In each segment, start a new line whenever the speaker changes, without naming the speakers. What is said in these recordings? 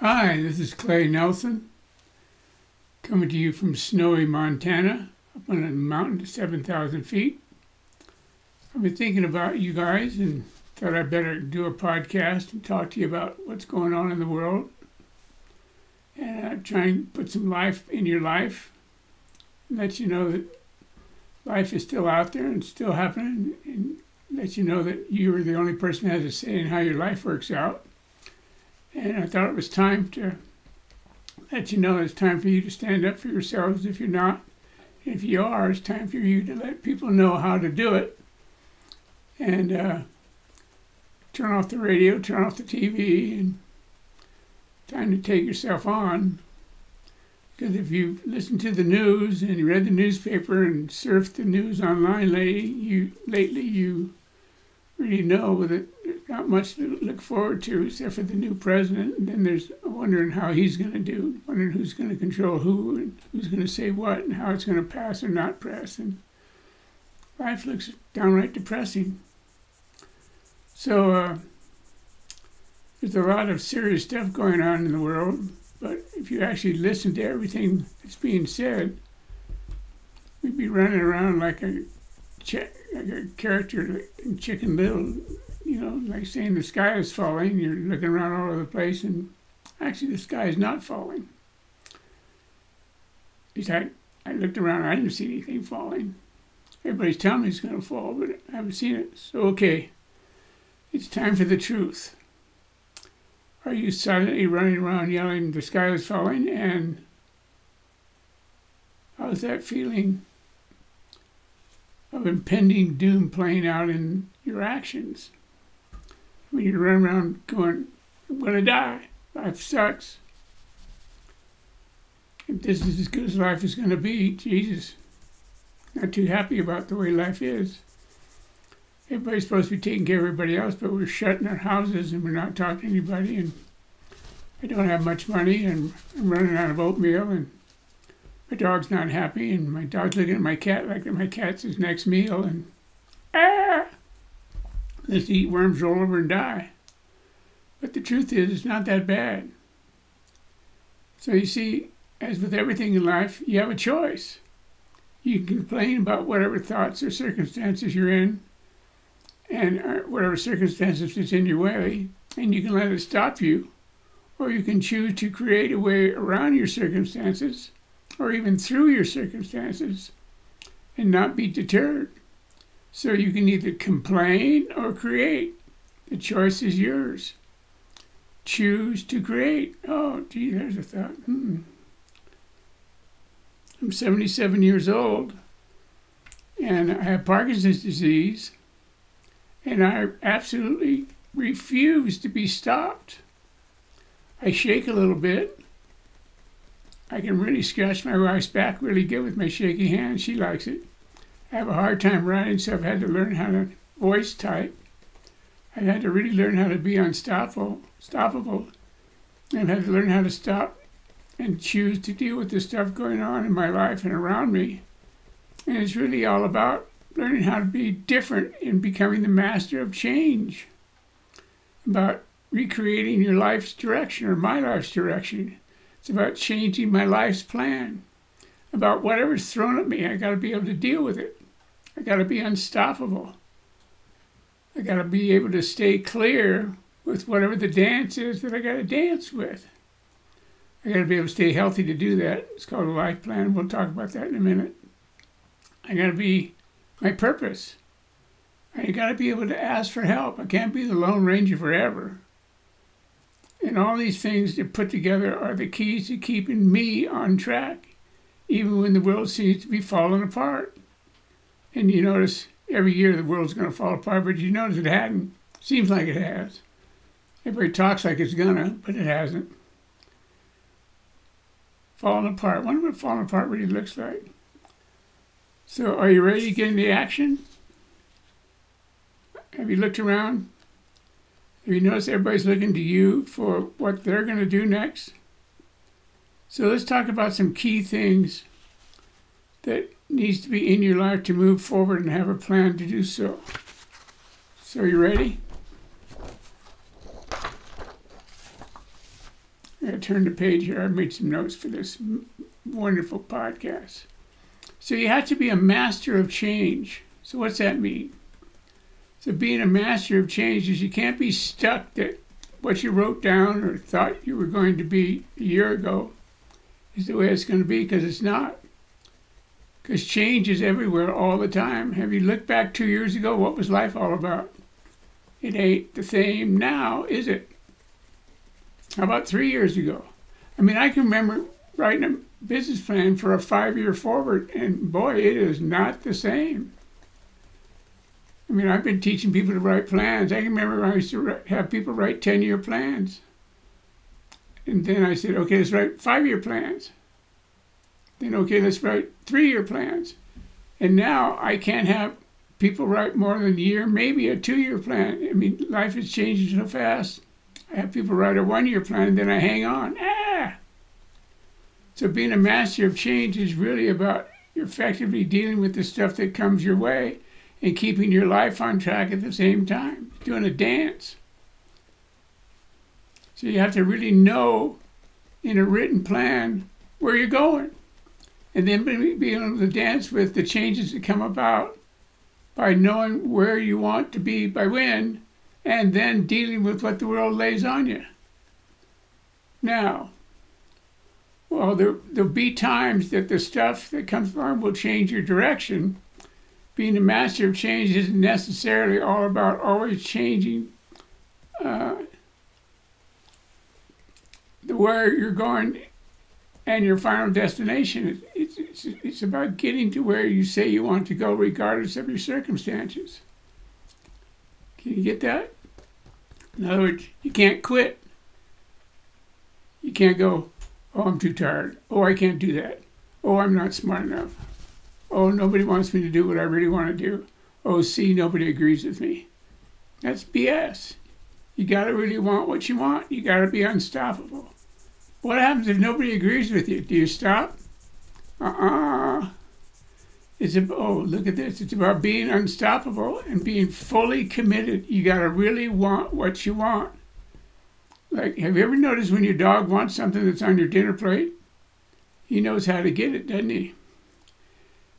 Hi, this is Clay Nelson, coming to you from snowy Montana, up on a mountain to 7,000 feet. I've been thinking about you guys and thought I'd better do a podcast and talk to you about what's going on in the world and uh, try and put some life in your life let you know that life is still out there and still happening and let you know that you are the only person that has a say in how your life works out. And I thought it was time to let you know it's time for you to stand up for yourselves if you're not. If you are, it's time for you to let people know how to do it. And uh, turn off the radio, turn off the TV, and time to take yourself on. Because if you listen to the news and you read the newspaper and surfed the news online lately, you lately you really know that much to look forward to except for the new president. And then there's wondering how he's going to do, wondering who's going to control who and who's going to say what and how it's going to pass or not pass. And life looks downright depressing. So uh, there's a lot of serious stuff going on in the world. But if you actually listen to everything that's being said, we'd be running around like a like a character in Chicken Little, you know, like saying the sky is falling. You're looking around all over the place, and actually the sky is not falling. At least I, I looked around, I didn't see anything falling. Everybody's telling me it's going to fall, but I haven't seen it. So, okay, it's time for the truth. Are you silently running around yelling, the sky is falling? And how's that feeling of impending doom playing out in your actions. Mean, you run around going, I'm going to die. Life sucks. If this is as good as life is going to be, Jesus, not too happy about the way life is. Everybody's supposed to be taking care of everybody else, but we're shut in our houses and we're not talking to anybody. And I don't have much money and I'm running out of oatmeal and my dog's not happy, and my dog's looking at my cat like my cat's his next meal, and ah, let's eat worms, roll over, and die. But the truth is, it's not that bad. So you see, as with everything in life, you have a choice. You can complain about whatever thoughts or circumstances you're in, and uh, whatever circumstances is in your way, and you can let it stop you, or you can choose to create a way around your circumstances or even through your circumstances and not be deterred. So you can either complain or create. The choice is yours. Choose to create. Oh, gee, there's a thought. Hmm. I'm 77 years old and I have Parkinson's disease, and I absolutely refuse to be stopped. I shake a little bit, I can really scratch my wife's back really good with my shaky hand. She likes it. I have a hard time writing, so I've had to learn how to voice type. I've had to really learn how to be unstoppable, stoppable, and had to learn how to stop and choose to deal with the stuff going on in my life and around me. And it's really all about learning how to be different and becoming the master of change. About recreating your life's direction or my life's direction. It's about changing my life's plan. About whatever's thrown at me, I got to be able to deal with it. I got to be unstoppable. I got to be able to stay clear with whatever the dance is that I got to dance with. I got to be able to stay healthy to do that. It's called a life plan. We'll talk about that in a minute. I got to be my purpose. I got to be able to ask for help. I can't be the Lone Ranger forever. And all these things that put together are the keys to keeping me on track, even when the world seems to be falling apart. And you notice every year the world's going to fall apart, but you notice it hadn't. Seems like it has. Everybody talks like it's gonna, but it hasn't. Falling apart. Wonder what falling apart really looks like. So, are you ready to get into action? Have you looked around? Have you noticed everybody's looking to you for what they're going to do next? So let's talk about some key things that needs to be in your life to move forward and have a plan to do so. So you ready? I turned the page here. I made some notes for this wonderful podcast. So you have to be a master of change. So what's that mean? So being a master of change is you can't be stuck that what you wrote down or thought you were going to be a year ago is the way it's going to be because it's not. Because change is everywhere all the time. Have you looked back two years ago? What was life all about? It ain't the same now, is it? How about three years ago? I mean, I can remember writing a business plan for a five year forward, and boy, it is not the same. I mean, I've been teaching people to write plans. I can remember I used to have people write 10 year plans. And then I said, okay, let's write five year plans. Then, okay, let's write three year plans. And now I can't have people write more than a year, maybe a two year plan. I mean, life is changing so fast. I have people write a one year plan and then I hang on. Ah! So, being a master of change is really about effectively dealing with the stuff that comes your way and keeping your life on track at the same time, doing a dance. So you have to really know in a written plan where you're going. And then being able to dance with the changes that come about by knowing where you want to be by when, and then dealing with what the world lays on you. Now, well, there, there'll be times that the stuff that comes along will change your direction, being a master of change isn't necessarily all about always changing uh, the where you're going and your final destination. It's, it's, about getting to where you say you want to go, regardless of your circumstances. Can you get that? In other words, you can't quit. You can't go, oh, I'm too tired. Oh, I can't do that. Oh, I'm not smart enough. Oh, nobody wants me to do what I really want to do. Oh, see, nobody agrees with me. That's BS. You got to really want what you want. You got to be unstoppable. What happens if nobody agrees with you? Do you stop? Uh-uh. It's a, oh, look at this. It's about being unstoppable and being fully committed. You got to really want what you want. Like, have you ever noticed when your dog wants something that's on your dinner plate? He knows how to get it, doesn't he?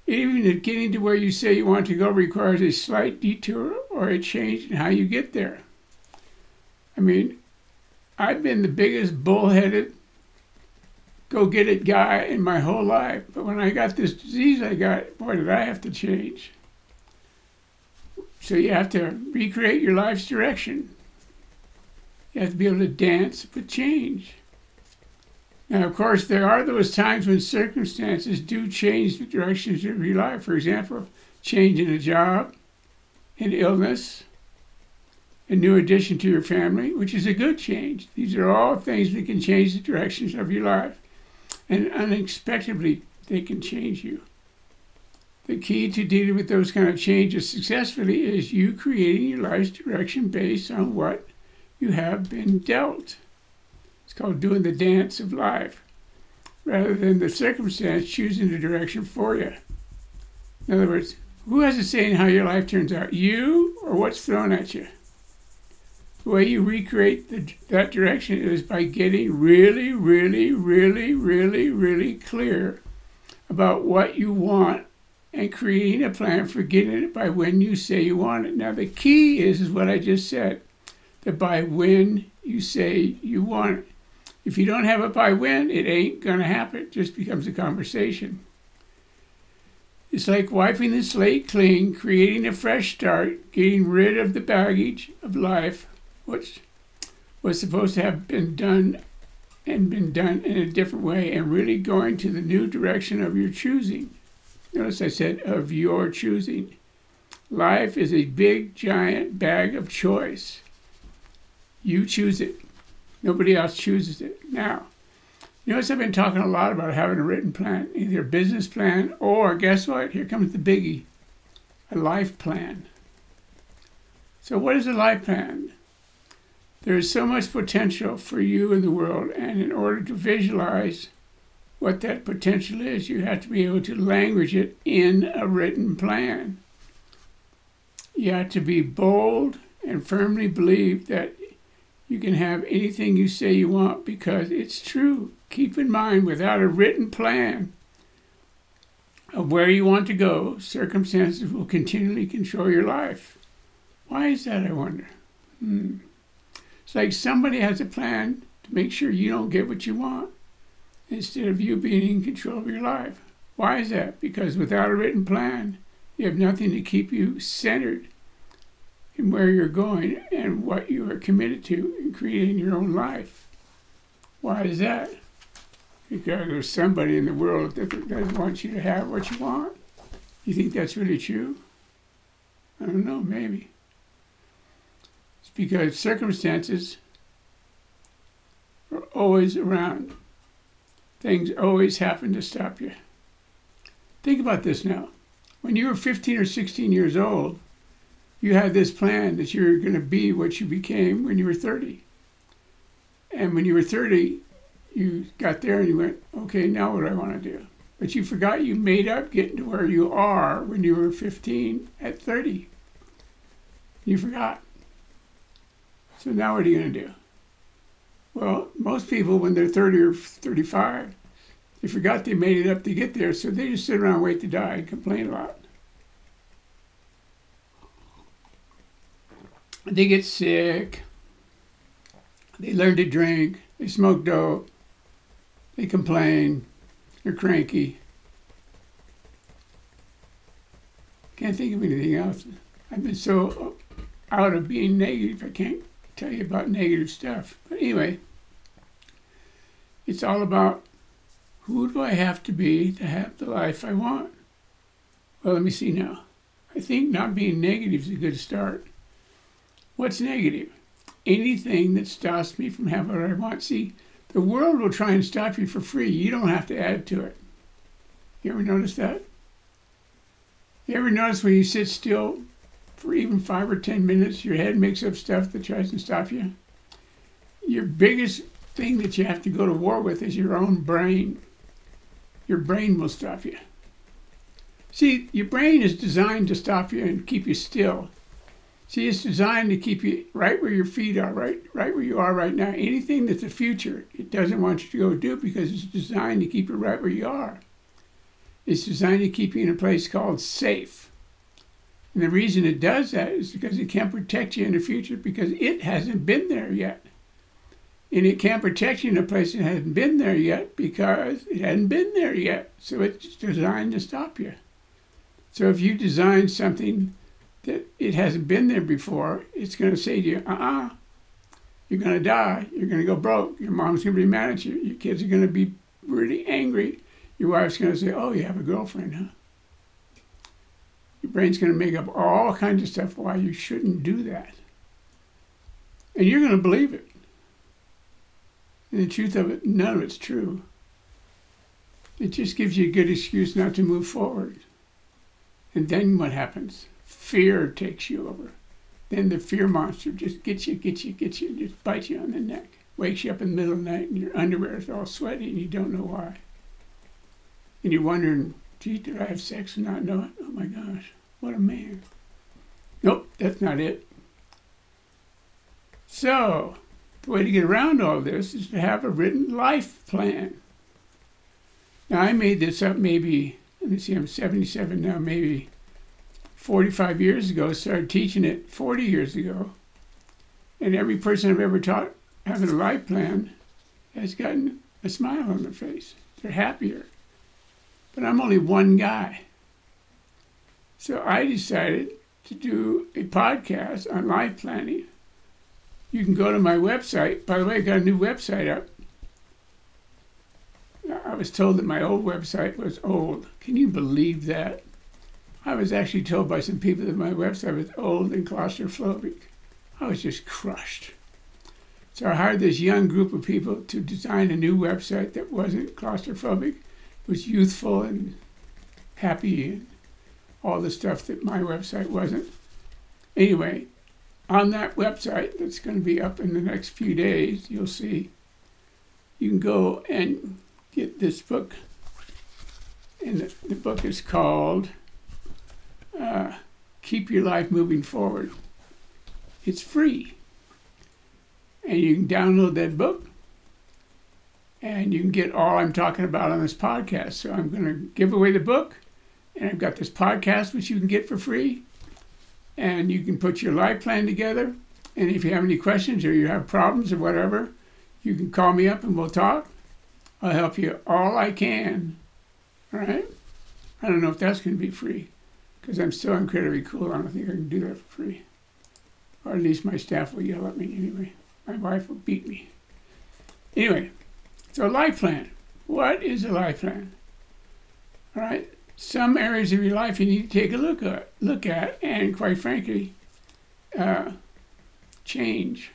Even getting to where you say you want to go requires a slight detour or a change in how you get there. I mean, I've been the biggest bullheaded, go get it guy in my whole life. But when I got this disease I got, boy, did I have to change. So you have to recreate your life's direction. You have to be able to dance with change. Now, of course, there are those times when circumstances do change the directions of your life. For example, change in a job, an illness, a new addition to your family, which is a good change. These are all things that can change the directions of your life. And unexpectedly, they can change you. The key to dealing with those kind of changes successfully is you creating your life's direction based on what you have been dealt. It's called doing the dance of life, rather than the circumstance choosing the direction for you. In other words, who has a say in how your life turns out? You or what's thrown at you? The way you recreate the, that direction is by getting really, really, really, really, really clear about what you want and creating a plan for getting it by when you say you want it. Now, the key is, is what I just said that by when you say you want it. If you don't have it by when, it ain't going to happen. It just becomes a conversation. It's like wiping the slate clean, creating a fresh start, getting rid of the baggage of life, which was supposed to have been done and been done in a different way, and really going to the new direction of your choosing. Notice I said of your choosing. Life is a big, giant bag of choice. You choose it. Nobody else chooses it. Now, notice I've been talking a lot about having a written plan, either a business plan or, guess what? Here comes the biggie a life plan. So, what is a life plan? There is so much potential for you in the world, and in order to visualize what that potential is, you have to be able to language it in a written plan. You have to be bold and firmly believe that you can have anything you say you want because it's true. Keep in mind, without a written plan of where you want to go, circumstances will continually control your life. Why is that, I wonder? Hmm. It's like somebody has a plan to make sure you don't get what you want instead of you being in control of your life. Why is that? Because without a written plan, you have nothing to keep you centered in where you're going and what you are committed to in creating your own life. Why is that? Because there's somebody in the world that doesn't want you to have what you want. You think that's really true? I don't know, maybe. Because circumstances are always around. Things always happen to stop you. Think about this now. When you were 15 or 16 years old, you had this plan that you were going to be what you became when you were 30. And when you were 30, you got there and you went, okay, now what do I want to do? But you forgot you made up getting to where you are when you were 15 at 30. You forgot. So now what are you going to do? Well, most people, when they're 30 or 35, they forgot they made it up to get there, so they just sit around and wait to die and complain a lot. They get sick. They learn to drink. They smoke dope. They complain. They're cranky. Can't think of anything else. I've been so out of being negative, I can't tell you about negative stuff. But anyway, it's all about who do I have to be to have the life I want? Well, let me see now. I think not being negative is a good start. What's negative? Anything that stops me from having what I want. See, the world will try and stop you for free. You don't have to add to it. You ever notice that? You ever notice when you sit still for even five or ten minutes, your head makes up stuff that tries to stop you? Your biggest thing that you have to go to war with is your own brain. Your brain will stop you. See, your brain is designed to stop you and keep you still. See, it's designed to keep you right where your feet are, right, right where you are right now. Anything that's the future, it doesn't want you to go do because it's designed to keep you right where you are. It's designed to keep you in a place called safe. And the reason it does that is because it can't protect you in the future because it hasn't been there yet. And it can't protect you in a place that hasn't been there yet because it hasn't been there yet. So it's designed to stop you. So if you design something that it hasn't been there before, it's going to say to you, uh uh-uh, uh, you are going to die. You're going to go broke. Your mom's going to be mad at you. Your kids are going to be really angry. Your wife's going to say, oh, you have a girlfriend, huh? Your brain's going to make up all kinds of stuff why you shouldn't do that. And you're going to believe it. And the truth of it, none of it's true. It just gives you a good excuse not to move forward. And then what happens? fear takes you over. Then the fear monster just gets you, gets you, gets you, just bites you on the neck. Wakes you up in the middle of the night and your underwear is all sweaty and you don't know why. And you're wondering, gee, did I have sex and not know it? Oh my gosh, what a man. Nope, that's not it. So, the way to get around all this is to have a written life plan. Now, I made this up maybe, let me see, I'm 77 now, maybe 45 years ago, started teaching it 40 years ago. And every person I've ever taught having a life plan has gotten a smile on their face. They're happier. But I'm only one guy. So I decided to do a podcast on life planning. You can go to my website. By the way, I got a new website up. I was told that my old website was old. Can you believe that? I was actually told by some people that my website was old and claustrophobic. I was just crushed. So I hired this young group of people to design a new website that wasn't claustrophobic, was youthful and happy and all the stuff that my website wasn't. Anyway, on that website that's going to be up in the next few days, you'll see you can go and get this book. And the, the book is called uh, keep your life moving forward. It's free. and you can download that book and you can get all I'm talking about on this podcast. So I'm going to give away the book, and I've got this podcast which you can get for free, and you can put your life plan together. And if you have any questions or you have problems or whatever, you can call me up and we'll talk. I'll help you all I can. All right? I don't know if that's going to be free because I'm still incredibly cool. I don't think I can do that for free. Or at least my staff will yell at me anyway. My wife will beat me. Anyway, so life plan. What is a life plan? All right. Some areas of your life you need to take a look at, look at, and quite frankly, uh, change.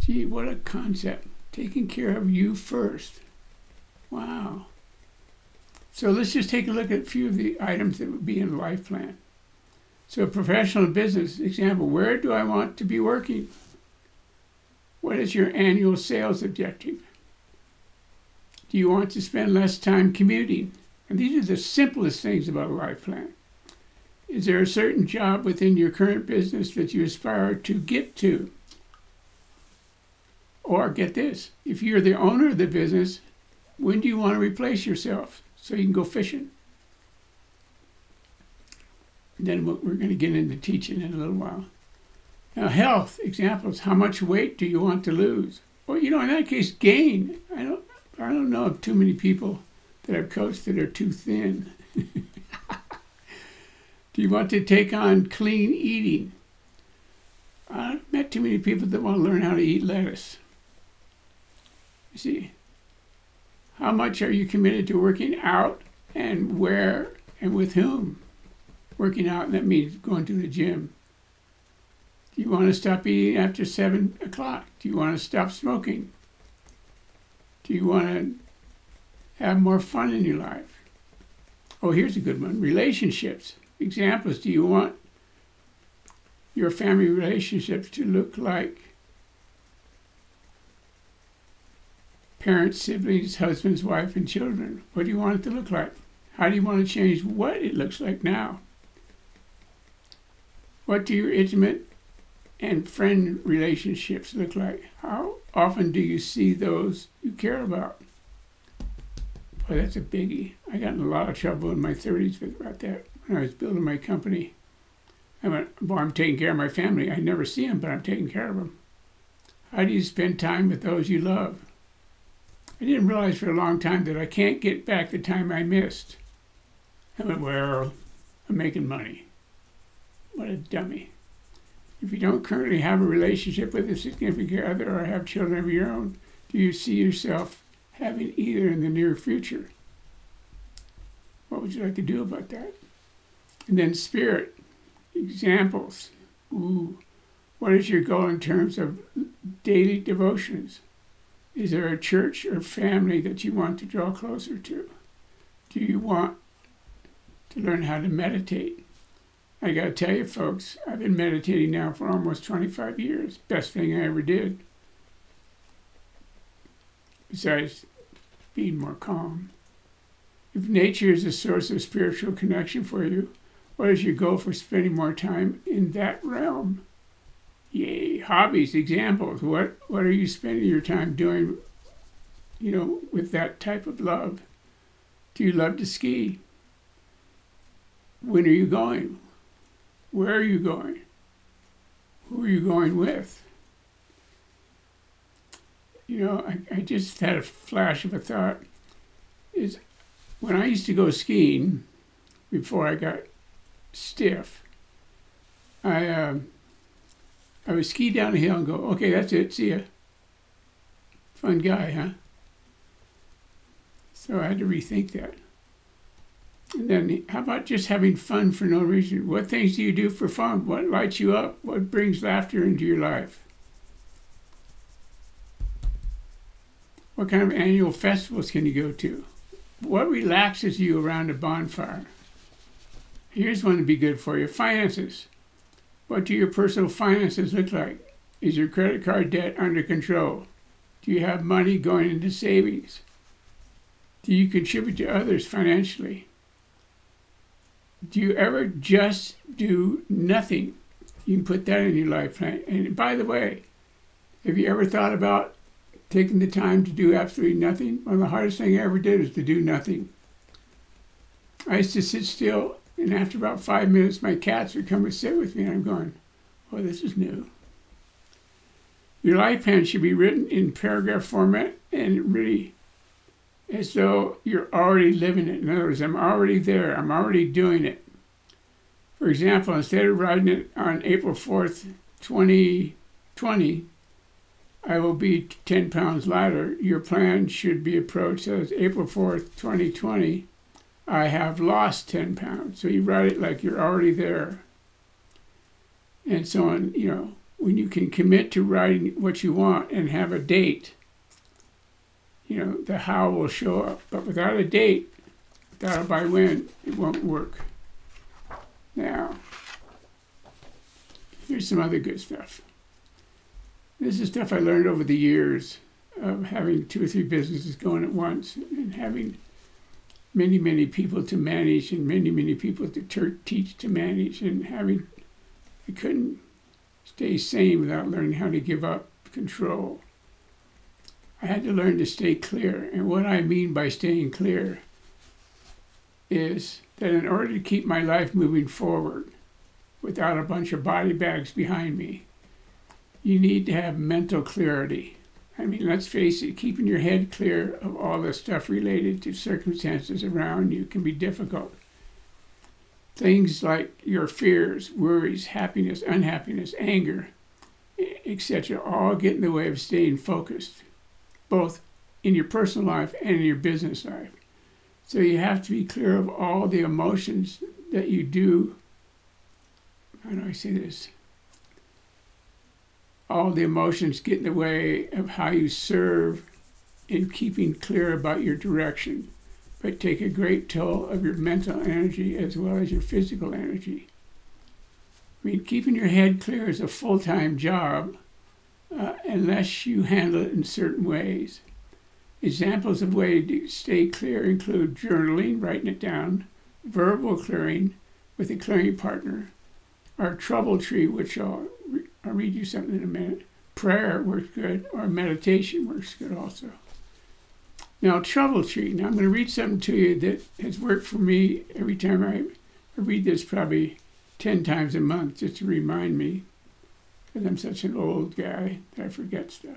Gee, what a concept! Taking care of you first. Wow. So let's just take a look at a few of the items that would be in life plan. So, professional business example: Where do I want to be working? What is your annual sales objective? Do you want to spend less time commuting? And these are the simplest things about a life plan. Is there a certain job within your current business that you aspire to get to? Or get this if you're the owner of the business, when do you want to replace yourself so you can go fishing? And then we're going to get into teaching in a little while. Now, health examples how much weight do you want to lose? Well, you know, in that case, gain. I don't, I don't know of too many people that I've coached that are too thin. Do you want to take on clean eating? I've met too many people that want to learn how to eat lettuce. You see, how much are you committed to working out and where and with whom? Working out, that means going to the gym. Do you want to stop eating after 7 o'clock? Do you want to stop smoking? Do you want to have more fun in your life? Oh, here's a good one relationships. Examples Do you want your family relationships to look like parents, siblings, husbands, wife, and children? What do you want it to look like? How do you want to change what it looks like now? What do your intimate and friend relationships look like? How often do you see those you care about? Boy, that's a biggie. I got in a lot of trouble in my 30s about that when I was building my company. I went, boy, I'm taking care of my family. I never see them, but I'm taking care of them. How do you spend time with those you love? I didn't realize for a long time that I can't get back the time I missed. I went, well, I'm making money. What a dummy. If you don't currently have a relationship with a significant other or have children of your own, do you see yourself having either in the near future? What would you like to do about that? And then spirit, examples. Ooh, what is your goal in terms of daily devotions? Is there a church or family that you want to draw closer to? Do you want to learn how to meditate? I got to tell you, folks, I've been meditating now for almost 25 years. Best thing I ever did. Besides being more calm. If nature is a source of spiritual connection for you, what is your goal for spending more time in that realm? Yay, hobbies, examples. What what are you spending your time doing, you know, with that type of love? Do you love to ski? When are you going? Where are you going? Who are you going with? You know, I, I just had a flash of a thought. Is when I used to go skiing before I got stiff, I uh, I would ski down the hill and go, okay, that's it, see ya. Fun guy, huh? So I had to rethink that. Then, how about just having fun for no reason? What things do you do for fun? What lights you up? What brings laughter into your life? What kind of annual festivals can you go to? What relaxes you around a bonfire? Here's one to be good for you finances. What do your personal finances look like? Is your credit card debt under control? Do you have money going into savings? Do you contribute to others financially? Do you ever just do nothing? You can put that in your life plan. And by the way, Have you ever thought about taking the time to do absolutely nothing? One of the hardest things I ever did was to do nothing. I used to sit still, and after about five minutes, my cats would come and sit with me, and I'm going, oh, this is new. Your life plan should be written in paragraph format and really as though you're already living it. In other words, I'm already there, I'm already doing it. For example, instead of writing it on April 4th, 2020, I will be 10 pounds lighter. Your plan should be approached as April 4th, 2020. I have lost 10 pounds. So you write it like you're already there. And so on, you know, when you can commit to writing what you want and have a date, you know, the how will show up. But without a date, without a by when, it won't work. Now, here's some other good stuff. This is stuff I learned over the years of having two or three businesses going at once and having many, many people to manage and many, many people to ter- teach to manage and having, I couldn't stay sane without learning how to give up control. I had to learn to stay clear. And what I mean by staying clear is that in order to keep my life moving forward without a bunch of body bags behind me, you need to have mental clarity. I mean, let's face it, keeping your head clear of all the stuff related to circumstances around you can be difficult. Things like your fears, worries, happiness, unhappiness, anger, etc., all get in the way of staying focused, both in your personal life and in your business life. So you have to be clear of all the emotions that you do. How do I say this? All the emotions get in the way of how you serve in keeping clear about your direction but take a great toll of your mental energy as well as your physical energy. I mean, keeping your head clear is a full time job uh, unless you handle it in certain ways. Examples of ways to stay clear include journaling, writing it down, verbal clearing with a clearing partner, our trouble tree, which I'll, re- I'll read you something in a minute. Prayer works good, or meditation works good also. Now, trouble tree. Now, I'm going to read something to you that has worked for me every time I, I read this, probably 10 times a month, just to remind me, I'm such an old guy that I forget stuff.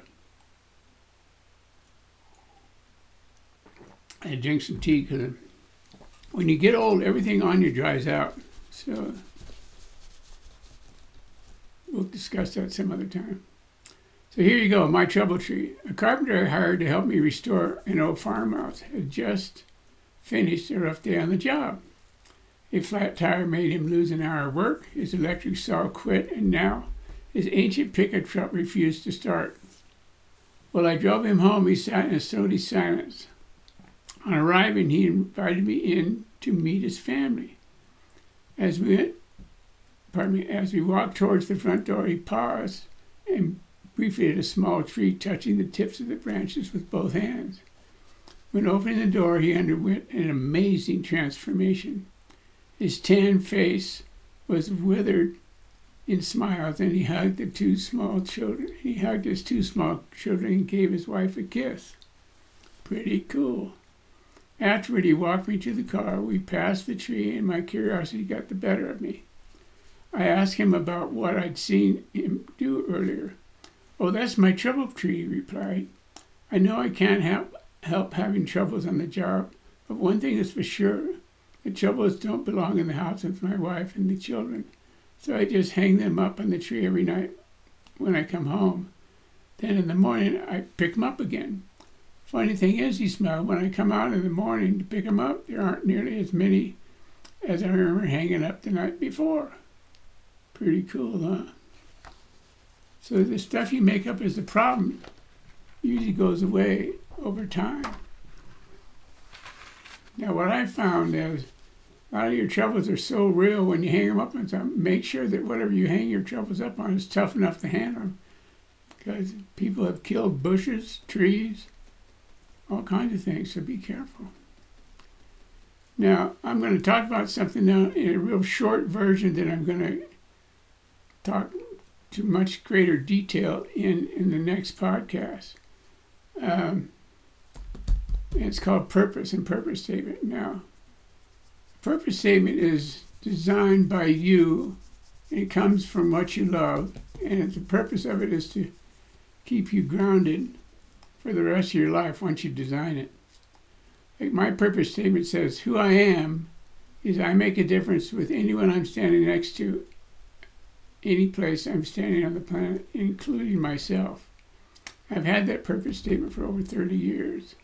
I drink some tea because when you get old, everything on you dries out. So we'll discuss that some other time. So here you go, my trouble tree. A carpenter I hired to help me restore an old farmhouse had just finished a rough day on the job. A flat tire made him lose an hour of work. His electric saw quit, and now his ancient pickup truck refused to start. While I drove him home, he sat in a stony silence. On arriving, he invited me in to meet his family. As we went, pardon me, as we walked towards the front door, he paused and briefly at a small tree, touching the tips of the branches with both hands. When opening the door, he underwent an amazing transformation. His tanned face was withered in smiles, and he hugged the two small children. He hugged his two small children and gave his wife a kiss. Pretty cool. Afterward, he walked me to the car. We passed the tree, and my curiosity got the better of me. I asked him about what I'd seen him do earlier. Oh, that's my trouble tree, he replied. I know I can't help, help having troubles on the job, but one thing is for sure the troubles don't belong in the house with my wife and the children. So I just hang them up on the tree every night when I come home. Then in the morning, I pick them up again. Funny thing is, he smiled, when I come out in the morning to pick them up, there aren't nearly as many as I remember hanging up the night before. Pretty cool, huh? So the stuff you make up as the problem usually goes away over time. Now, what I found is a lot of your troubles are so real when you hang them up something. Make sure that whatever you hang your troubles up on is tough enough to handle them. Because people have killed bushes, trees, all kinds of things, so be careful. Now, I'm going to talk about something now in a real short version that I'm going to talk to much greater detail in, in the next podcast. Um, it's called Purpose and Purpose Statement. Now, purpose statement is designed by you, and it comes from what you love, and the purpose of it is to keep you grounded for the rest of your life once you design it. Like my purpose statement says, Who I am is I make a difference with anyone I'm standing next to, any place I'm standing on the planet, including myself. I've had that purpose statement for over 30 years.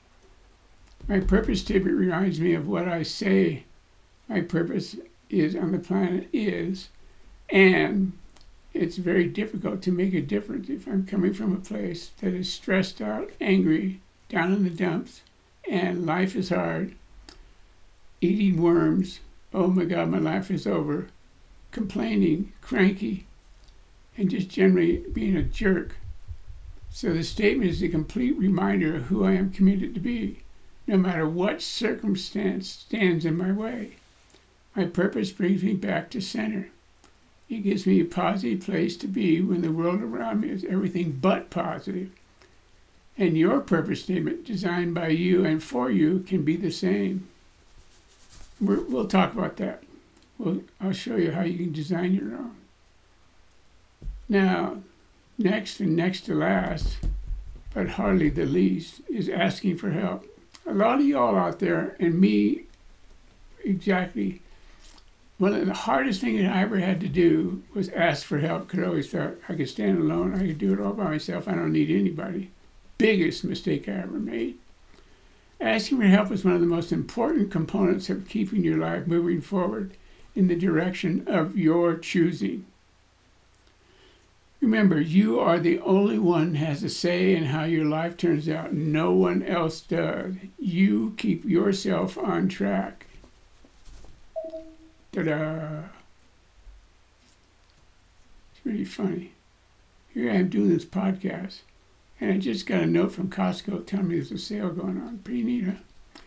My purpose statement reminds me of what I say my purpose is on the planet is, and it's very difficult to make a difference if I'm coming from a place that is stressed out, angry, down in the dumps, and life is hard, eating worms, oh my God, my life is over, complaining, cranky, and just generally being a jerk. So the statement is a complete reminder of who I am committed to be, no matter what circumstance stands in my way. My purpose brings me back to center. It gives me a positive place to be when the world around me is everything but positive. And your purpose statement, designed by you and for you, can be the same. we will talk about that. We'll, I'll show you how you can design your own. Now, next and next to last, but hardly the least, is asking for help. A lot of y'all out there, and me exactly, one of the hardest things I ever had to do was ask for help because I always thought I could stand alone, I could do it all by myself, I don't need anybody. Biggest mistake I ever made. Asking for help is one of the most important components of keeping your life moving forward in the direction of your choosing. Remember, you are the only one has a say in how your life turns out. No one else does. You keep yourself on track. Ta-da! It's really funny. Here I am doing this podcast, and I just got a note from Costco telling me there's a sale going on. Pretty neat, huh?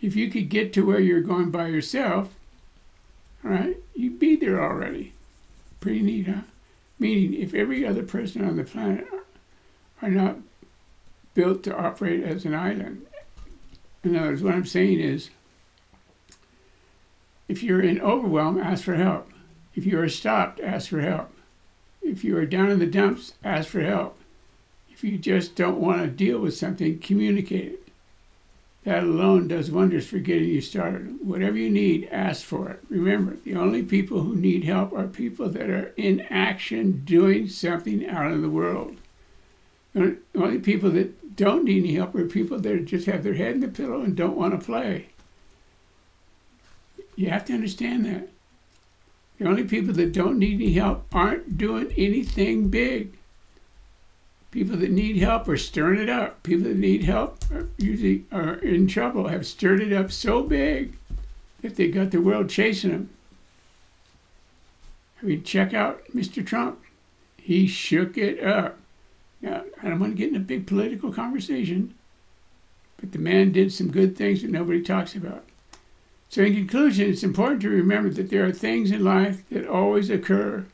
If you could get to where you're going by yourself, all right, you'd be there already. Pretty neat, huh? Meaning, if every other person on the planet are not built to operate as an island, in other words, what I'm saying is, if you're in overwhelm, ask for help. If you are stopped, ask for help. If you are down in the dumps, ask for help. If you just don't want to deal with something, communicate it. That alone does wonders for getting you started. Whatever you need, ask for it. Remember, the only people who need help are people that are in action doing something out in the world. The only people that don't need any help are people that just have their head in the pillow and don't want to play. You have to understand that. The only people that don't need any help aren't doing anything big. People that need help are stirring it up. People that need help are usually are in trouble, have stirred it up so big that they got the world chasing them. I mean, check out Mr. Trump. He shook it up. Now, I don't want to get in a big political conversation, but the man did some good things that nobody talks about. So, in conclusion, it's important to remember that there are things in life that always occur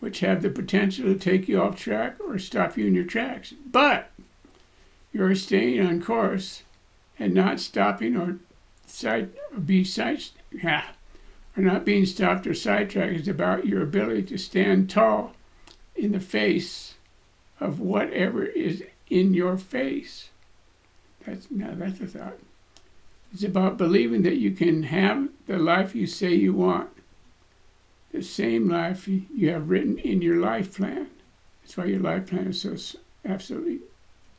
which have the potential to take you off track or stop you in your tracks. But you're staying on course and not stopping or side or be side yeah, or not being stopped or sidetracked is about your ability to stand tall in the face of whatever is in your face. That's now that's a thought. It's about believing that you can have the life you say you want the same life you have written in your life plan. That's why your life plan is so absolutely,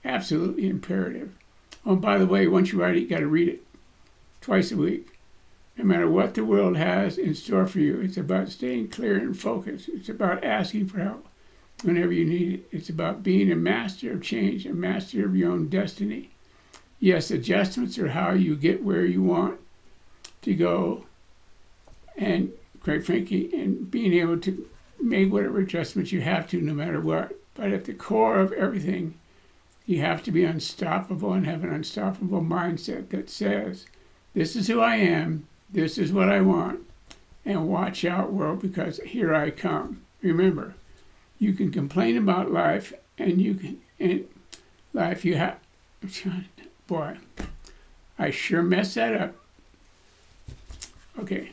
absolutely imperative. Oh, by the way, once you write it, you got to read it twice a week. No matter what the world has in store for you, it's about staying clear and focused. It's about asking for help whenever you need it. It's about being a master of change, a master of your own destiny. Yes, adjustments are how you get where you want to go. And quite frankly, and being able to make whatever adjustments you have to, no matter what. But at the core of everything, you have to be unstoppable and have an unstoppable mindset that says, This is who I am, this is what I want, and watch out, world, because here I come. Remember, You can complain about life, and you can and life you have. Boy, I sure messed that up. Okay,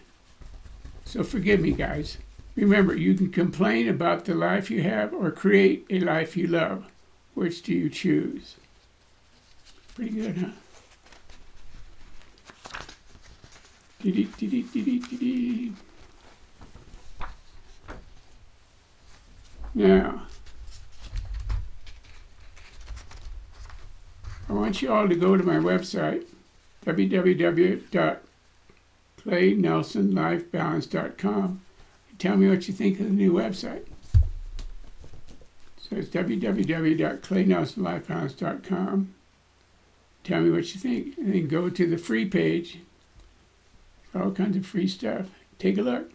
so forgive me, guys. Remember, you can complain about the life you have or create a life you love. Which do you choose? Pretty good, huh? Now, I want you all to go to my website, www.claynelsonlifebalance.com, and tell me what you think of the new website. So it's www.claynelsonlifebalance.com. Tell me what you think, and then go to the free page all kinds of free stuff. Take a look.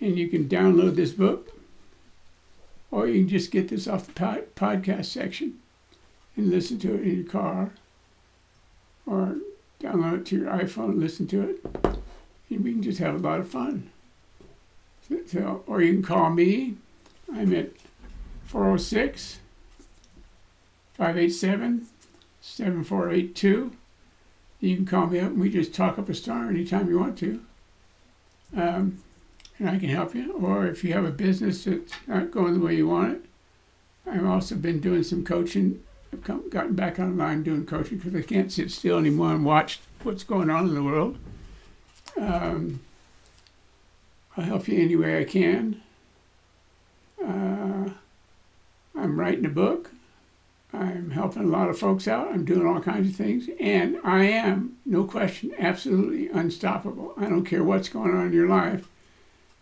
And you can download this book, or you can just get this off the pod- podcast section and listen to it in your car, or download it to your iPhone and listen to it. And we can just have a lot of fun. So, so or you can call me. I'm at 406 587 7482 you can call me up and we just talk up a star anytime you want to. Um, and I can help you. Or if you have a business that's not going the way you want it, I've also been doing some coaching. I've come, gotten back online doing coaching because I can't sit still anymore and watch what's going on in the world. Um, I'll help you any way I can. Uh, I'm writing a book. I'm helping a lot of folks out. I'm doing all kinds of things. And I am, no question, absolutely unstoppable. I don't care what's going on in your life.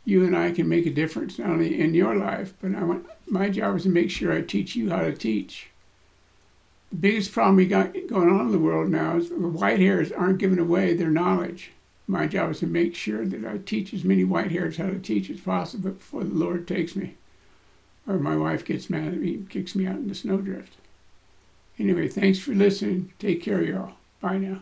You and I can make a difference not only in your life, but I want my job is to make sure I teach you how to teach. Biggest problem we got going on in the world now is the white hairs aren't giving away their knowledge. My job is to make sure that I teach as many white hairs how to teach as possible before the Lord takes me. Or my wife gets mad at me and kicks me out in the snowdrift. Anyway, thanks for listening. Take care, y'all. Bye now.